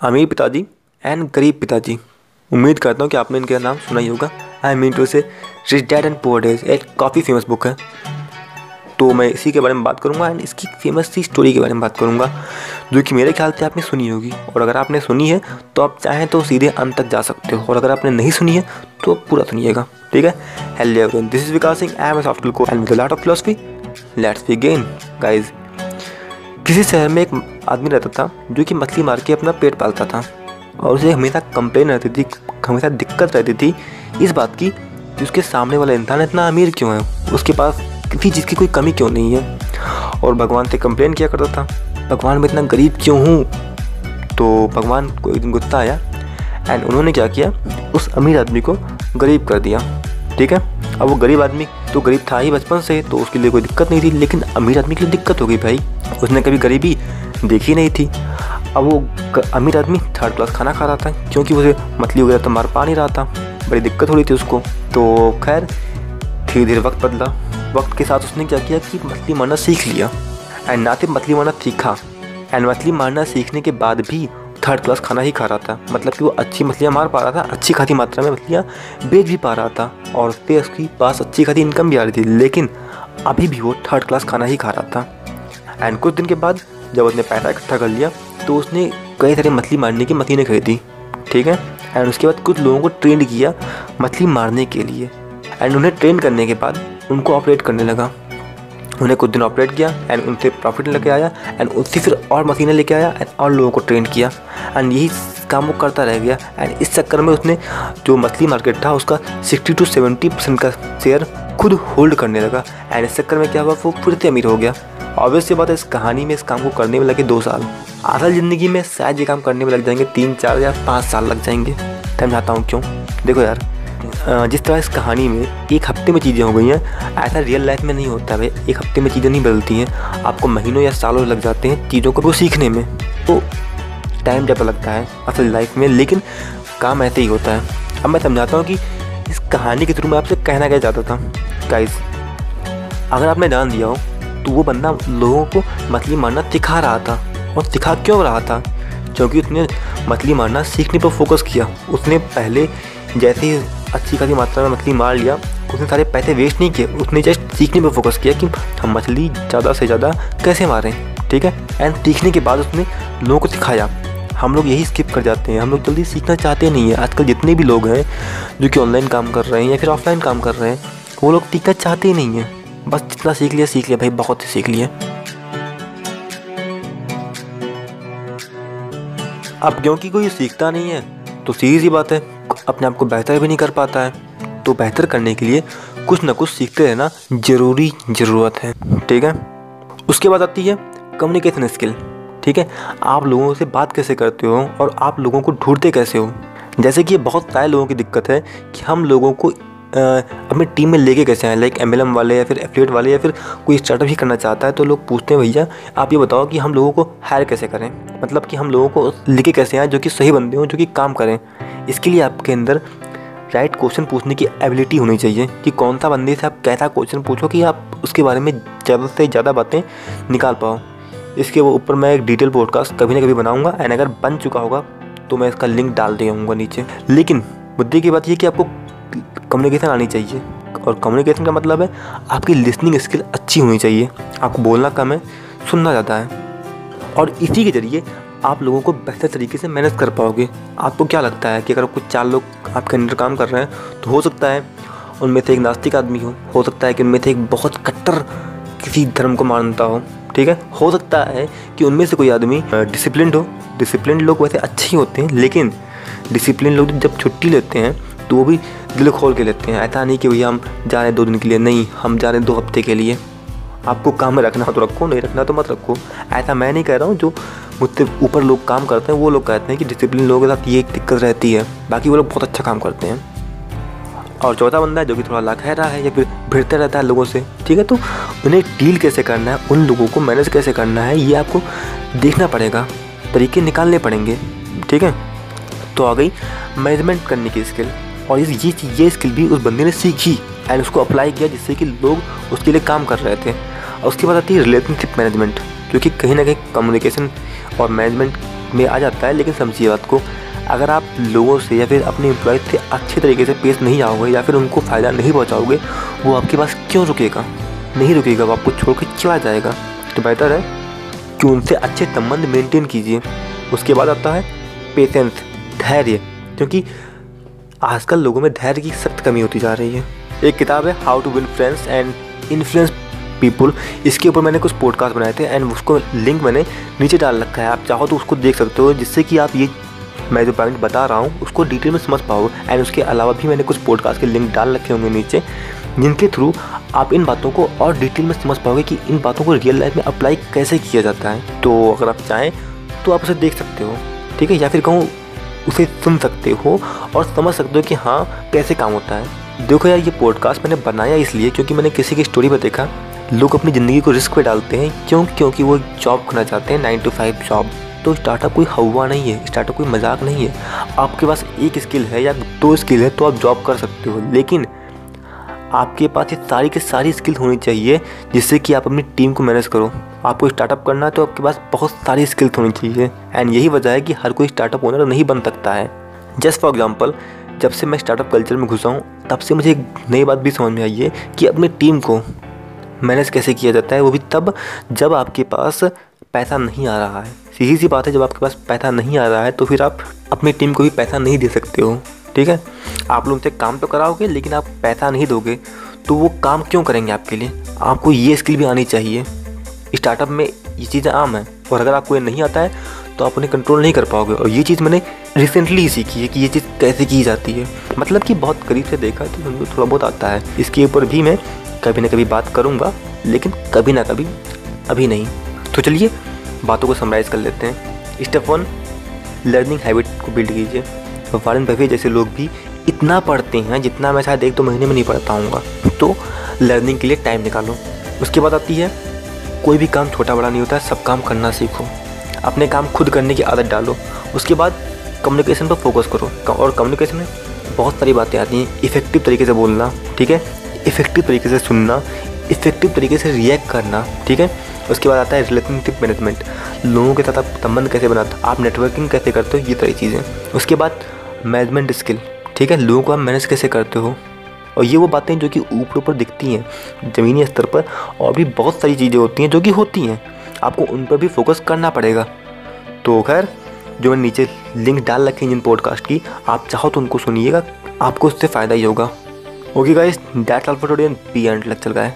अमीर पिताजी एंड गरीब पिताजी। उम्मीद करता हूँ कि आपने इनका नाम सुना ही होगा। I mean to say rich dad and poor days एक काफ़ी फ़ेमस बुक है। तो मैं इसी के बारे में बात करूँगा एंड इसकी फ़ेमस सी स्टोरी के बारे में बात करूँगा, जो कि मेरे ख्याल से आपने सुनी होगी। और अगर आपने सुनी है तो आप चाहें तो सीधे अंत तक जा सकते हो। और अगर आपने नहीं सुनी है तो पूरा सुनिएगा। ठीक है? Hello everyone this is Vikas Singh I am software को and with lot of philosophy let's begin guys किसी शहर में एक आदमी रहता था, जो कि मछली मार के अपना पेट पालता था। और उसे हमेशा कंप्लेन रहती थी, हमेशा दिक्कत रहती थी इस बात की कि उसके सामने वाला इंसान इतना अमीर क्यों है? उसके पास किसी चीज़ की कोई कमी क्यों नहीं है? और भगवान से कंप्लेन किया करता था, भगवान, मैं इतना गरीब क्यों हूँ? तो भगवान को एक दिन गुस्सा आया एंड उन्होंने क्या किया? उस अमीर आदमी को गरीब कर दिया। ठीक है? अब वो गरीब आदमी तो गरीब था ही बचपन से तो उसके लिए कोई दिक्कत नहीं थी, लेकिन अमीर आदमी के लिए दिक्कत हो गई भाई। उसने कभी गरीबी देखी नहीं थी। अब वो अमीर आदमी थर्ड क्लास खाना खा रहा था, क्योंकि उसे मछली वगैरह तो मार पा नहीं रहा था। बड़ी दिक्कत हो रही थी उसको। तो खैर धीरे धीरे वक्त बदला। वक्त के साथ उसने क्या किया कि मछली मारना सीख लिया। एंड ना सिर्फ़ मछली मारना सीखा, एंड मछली मारना सीखने के बाद भी थर्ड क्लास खाना ही खा रहा था। मतलब कि वो अच्छी मछलियाँ मार पा रहा था, अच्छी खासी मात्रा में मछलियाँ बेच भी पा रहा था और फिर उसकी पास अच्छी खासी इनकम भी आ रही थी। लेकिन अभी भी वो थर्ड क्लास खाना ही खा रहा था। एंड कुछ दिन के बाद जब उसने पैसा इकट्ठा कर लिया तो उसने कई सारी मछली मारने की मशीनें खरीदी, ठीक है? एंड उसके बाद कुछ लोगों को ट्रेंड किया मछली मारने के लिए। एंड उन्हें ट्रेन करने के बाद उनको ऑपरेट करने लगा। उन्हें कुछ दिन ऑपरेट किया एंड उनसे प्रॉफिट लेके आया एंड उससे फिर और मशीनें लेके आया एंड और लोगों को ट्रेन किया। एंड यही काम वो करता रह गया। एंड इस चक्कर में उसने जो मछली मार्केट था, उसका सिक्सटी टू सेवेंटी परसेंट का शेयर खुद होल्ड करने लगा। एंड इस चक्कर में क्या हुआ, वो फिर से अमीर हो गया। ऑब्वियस बात है, इस कहानी में इस काम को करने में लगे दो साल। असल ज़िंदगी में शायद ये काम करने में लग जाएँगे, तीन, चार या पाँच साल लग जाएँगे। चाहता हूँ क्यों? देखो यार जिस तरह इस कहानी में एक हफ़्ते में चीज़ें हो गई हैं, ऐसा रियल लाइफ में नहीं होता है एक हफ़्ते में चीज़ें नहीं बदलती हैं। आपको महीनों या सालों लग जाते हैं चीज़ों को वो सीखने में। तो टाइम ज़्यादा लगता है असल लाइफ में, लेकिन काम ऐसे ही होता है। अब मैं समझाता हूँ कि इस कहानी के थ्रू मैं आपसे कहना क्या चाहता था। गाइस अगर आपने जान दिया हो तो वो बंदा लोगों को मछली मारना सिखा रहा था। और सिखा क्यों रहा था? क्योंकि उसने मछली मारना सीखने पर फोकस किया। उसने पहले जैसे ही अच्छी खासी मात्रा में मछली मार लिया, उसने सारे पैसे वेस्ट नहीं किए। उसने जस्ट सीखने पर फोकस किया कि हम मछली ज़्यादा से ज़्यादा कैसे मारें, ठीक है? एंड सीखने के बाद उसने लोगों को सिखाया। हम लोग यही स्किप कर जाते हैं। हम लोग जल्दी सीखना चाहते नहीं हैं। आजकल जितने भी लोग हैं, जो कि ऑनलाइन काम कर रहे हैं या फिर ऑफलाइन काम कर रहे हैं, वो लोग सीखना चाहते ही नहीं हैं। बस जितना सीख लिया सीख लिया। भाई, बहुत ही सीख लिया। अब क्योंकि कोई सीखता नहीं है तो सीधी सी बात है, अपने आप को बेहतर भी नहीं कर पाता है। तो बेहतर करने के लिए कुछ ना कुछ सीखते रहना ज़रूरी ज़रूरत है। ठीक है? उसके बाद आती है कम्युनिकेशन स्किल ठीक है? आप लोगों से बात कैसे करते हो और आप लोगों को ढूंढते कैसे हो? जैसे कि ये बहुत सारे लोगों की दिक्कत है कि हम लोगों को अपनी टीम में लेके कैसे आए लाइक एमएलएम वाले या फिर एफिलेट वाले या फिर कोई स्टार्टअप ही करना चाहता है तो लोग पूछते हैं, भैया, आप ये बताओ कि हम लोगों को हायर कैसे करें? मतलब कि हम लोगों को लेके कैसे आएँ जो कि सही बंदे हों, जो कि काम करें। इसके लिए आपके अंदर राइट क्वेश्चन पूछने की एबिलिटी होनी चाहिए कि कौन सा बंदे से आप कैसा क्वेश्चन पूछो कि आप उसके बारे में ज़्यादा से ज़्यादा बातें निकाल पाओ। इसके ऊपर मैं एक डिटेल पॉडकास्ट कभी ना कभी बनाऊँगा एंड अगर बन चुका होगा तो मैं इसका लिंक डाल दूँगा नीचे। लेकिन मुद्दे की बात ये कि आपको कम्युनिकेशन आनी चाहिए, और कम्युनिकेशन का मतलब है आपकी लिसनिंग स्किल अच्छी होनी चाहिए, आपको बोलना कम है, सुनना ज़्यादा है, और इसी के ज़रिए आप लोगों को बेहतर तरीके से मैनेज कर पाओगे। आपको क्या लगता है कि अगर कुछ चार लोग आपके अंदर काम कर रहे हैं तो हो सकता है उनमें से एक नास्तिक आदमी हो हो सकता है कि उनमें से एक बहुत कट्टर किसी धर्म को मानता हो। ठीक है? हो सकता है कि उनमें से कोई आदमी डिसिप्लिन हो। डिसिप्लिन लोग वैसे अच्छे ही होते हैं, लेकिन डिसिप्लिन लोग जब छुट्टी लेते हैं तो वो भी दिल खोल के लेते हैं। ऐसा नहीं कि भैया हम जा रहे दो दिन के लिए, नहीं, हम जा रहे दो हफ़्ते के लिए। आपको काम में रखना तो रखो, नहीं रखना तो मत रखो। ऐसा मैं नहीं कह रहा हूँ, जो मुझसे ऊपर लोग काम करते हैं, वो लोग कहते हैं कि डिसिप्लिन लोगों के साथ ये एक दिक्कत रहती है। बाकी वो लोग बहुत अच्छा काम करते हैं। और चौथा बंदा है जो कि थोड़ा लाखहरा है, या फिर भिड़ते रहता है लोगों से। ठीक है तो उन्हें डील कैसे करना है, उन लोगों को मैनेज कैसे करना है, ये आपको देखना पड़ेगा, तरीके निकालने पड़ेंगे। ठीक है तो आ गई मैनेजमेंट करने की स्किल और इस, ये ये स्किल भी उस बंदे ने सीखी एंड उसको अप्लाई किया जिससे कि लोग उसके लिए काम कर रहे थे। और उसके बाद आती है रिलेशनशिप मैनेजमेंट क्योंकि कहीं ना कहीं कम्युनिकेशन और मैनेजमेंट में आ जाता है, लेकिन समझिए बात को अगर आप लोगों से या फिर अपने एम्प्लॉय से अच्छे तरीके से पेश नहीं आओगे या फिर उनको फ़ायदा नहीं पहुँचाओगे, वो आपके पास क्यों रुकेगा? नहीं रुकेगा, वो आपको छोड़ कर चला जाएगा। तो बेहतर है कि उनसे अच्छे संबंध मेंटेन कीजिए। उसके बाद आता है पेशेंस धैर्य, क्योंकि आजकल लोगों में धैर्य की सख्त कमी होती जा रही है। एक किताब है how to win friends and influence people इसके ऊपर मैंने कुछ पॉडकास्ट बनाए थे एंड उसको लिंक मैंने नीचे डाल रखा है। आप चाहो तो उसको देख सकते हो, जिससे कि आप ये मैं जो पॉइंट बता रहा हूँ, उसको डिटेल में समझ पाओ एंड उसके अलावा भी मैंने कुछ पॉडकास्ट के लिंक डाल रखे होंगे नीचे, जिनके थ्रू आप इन बातों को और डिटेल में समझ पाओगे कि इन बातों को रियल लाइफ में अप्लाई कैसे किया जाता है। तो अगर आप चाहें तो आप उसे देख सकते हो, ठीक है? या फिर कहूँ, उसे सुन सकते हो और समझ सकते हो कि हाँ कैसे काम होता है। देखो यार, ये पॉडकास्ट मैंने बनाया इसलिए क्योंकि मैंने किसी की स्टोरी पर देखा। लोग अपनी ज़िंदगी को रिस्क पे डालते हैं, क्यों? क्योंकि वो जॉब करना चाहते हैं नाइन टू फाइव जॉब तो स्टार्टअप कोई हवा नहीं है स्टार्टअप कोई मज़ाक नहीं है। आपके पास एक स्किल है या दो स्किल है तो आप जॉब कर सकते हो, लेकिन आपके पास ये सारी की सारी स्किल होनी चाहिए जिससे कि आप अपनी टीम को मैनेज करो। आपको स्टार्टअप करना है तो आपके पास बहुत सारी स्किल्स होनी चाहिए एंड यही वजह है कि हर कोई स्टार्टअप ओनर नहीं बन सकता है। जस्ट फॉर एग्ज़ाम्पल जब से मैं स्टार्टअप कल्चर में घुसा हूँ, तब से मुझे एक नई बात भी समझ में आई है कि अपनी टीम को मैनेज कैसे किया जाता है, वो भी तब जब आपके पास पैसा नहीं आ रहा है। सीधी सी बात है, जब आपके पास पैसा नहीं आ रहा है तो फिर आप अपनी टीम को भी पैसा नहीं दे सकते हो, ठीक है? आप लोग उनसे काम तो कराओगे, लेकिन आप पैसा नहीं दोगे तो वो काम क्यों करेंगे आपके लिए? आपको ये स्किल भी आनी चाहिए। स्टार्टअप में ये चीज़ें आम है, और अगर आपको ये नहीं आता है तो आप उन्हें कंट्रोल नहीं कर पाओगे। और ये चीज़ मैंने रिसेंटली सीखी है कि ये चीज़ कैसे की जाती है। मतलब कि बहुत करीब से देखा तो मुझे थोड़ा बहुत आता है। इसके ऊपर भी मैं कभी ना कभी बात करूँगा, लेकिन कभी ना कभी अभी नहीं। तो चलिए, बातों को समराइज़ कर लेते हैं। स्टेप वन लर्निंग हैबिट को बिल्ड कीजिए। वारन बफे जैसे लोग भी इतना पढ़ते हैं, जितना मैं शायद एक दो महीने में नहीं पढ़ पाऊँगा तो लर्निंग के लिए टाइम निकालो। उसके बाद आती है, कोई भी काम छोटा बड़ा नहीं होता, सब काम करना सीखो। अपने काम खुद करने की आदत डालो। उसके बाद कम्युनिकेशन पर फोकस करो। और कम्युनिकेशन में बहुत सारी बातें आती हैं। इफ़ेक्टिव तरीके से बोलना, ठीक है? इफ़ेक्टिव तरीके से सुनना इफ़ेक्टिव तरीके से रिएक्ट करना, ठीक है? उसके बाद आता है रिलेशनशिप मैनेजमेंट लोगों के साथ आप संबंध कैसे बनाते हो? आप नेटवर्किंग कैसे करते हो? ये सारी चीज़ें। उसके बाद मैनेजमेंट स्किल ठीक है? लोगों को आप मैनेज कैसे करते हो? और ये वो बातें जो कि ऊपर ऊपर दिखती हैं, ज़मीनी स्तर पर, और भी बहुत सारी चीज़ें होती हैं जो कि होती हैं। आपको उन पर भी फोकस करना पड़ेगा। तो खैर, जो मैं नीचे लिंक डाल रखी हैं जिन पॉडकास्ट की, आप चाहो तो उनको सुनिएगा, आपको उससे फ़ायदा ही होगा। Okay guys that's all for today and B and लग चल गए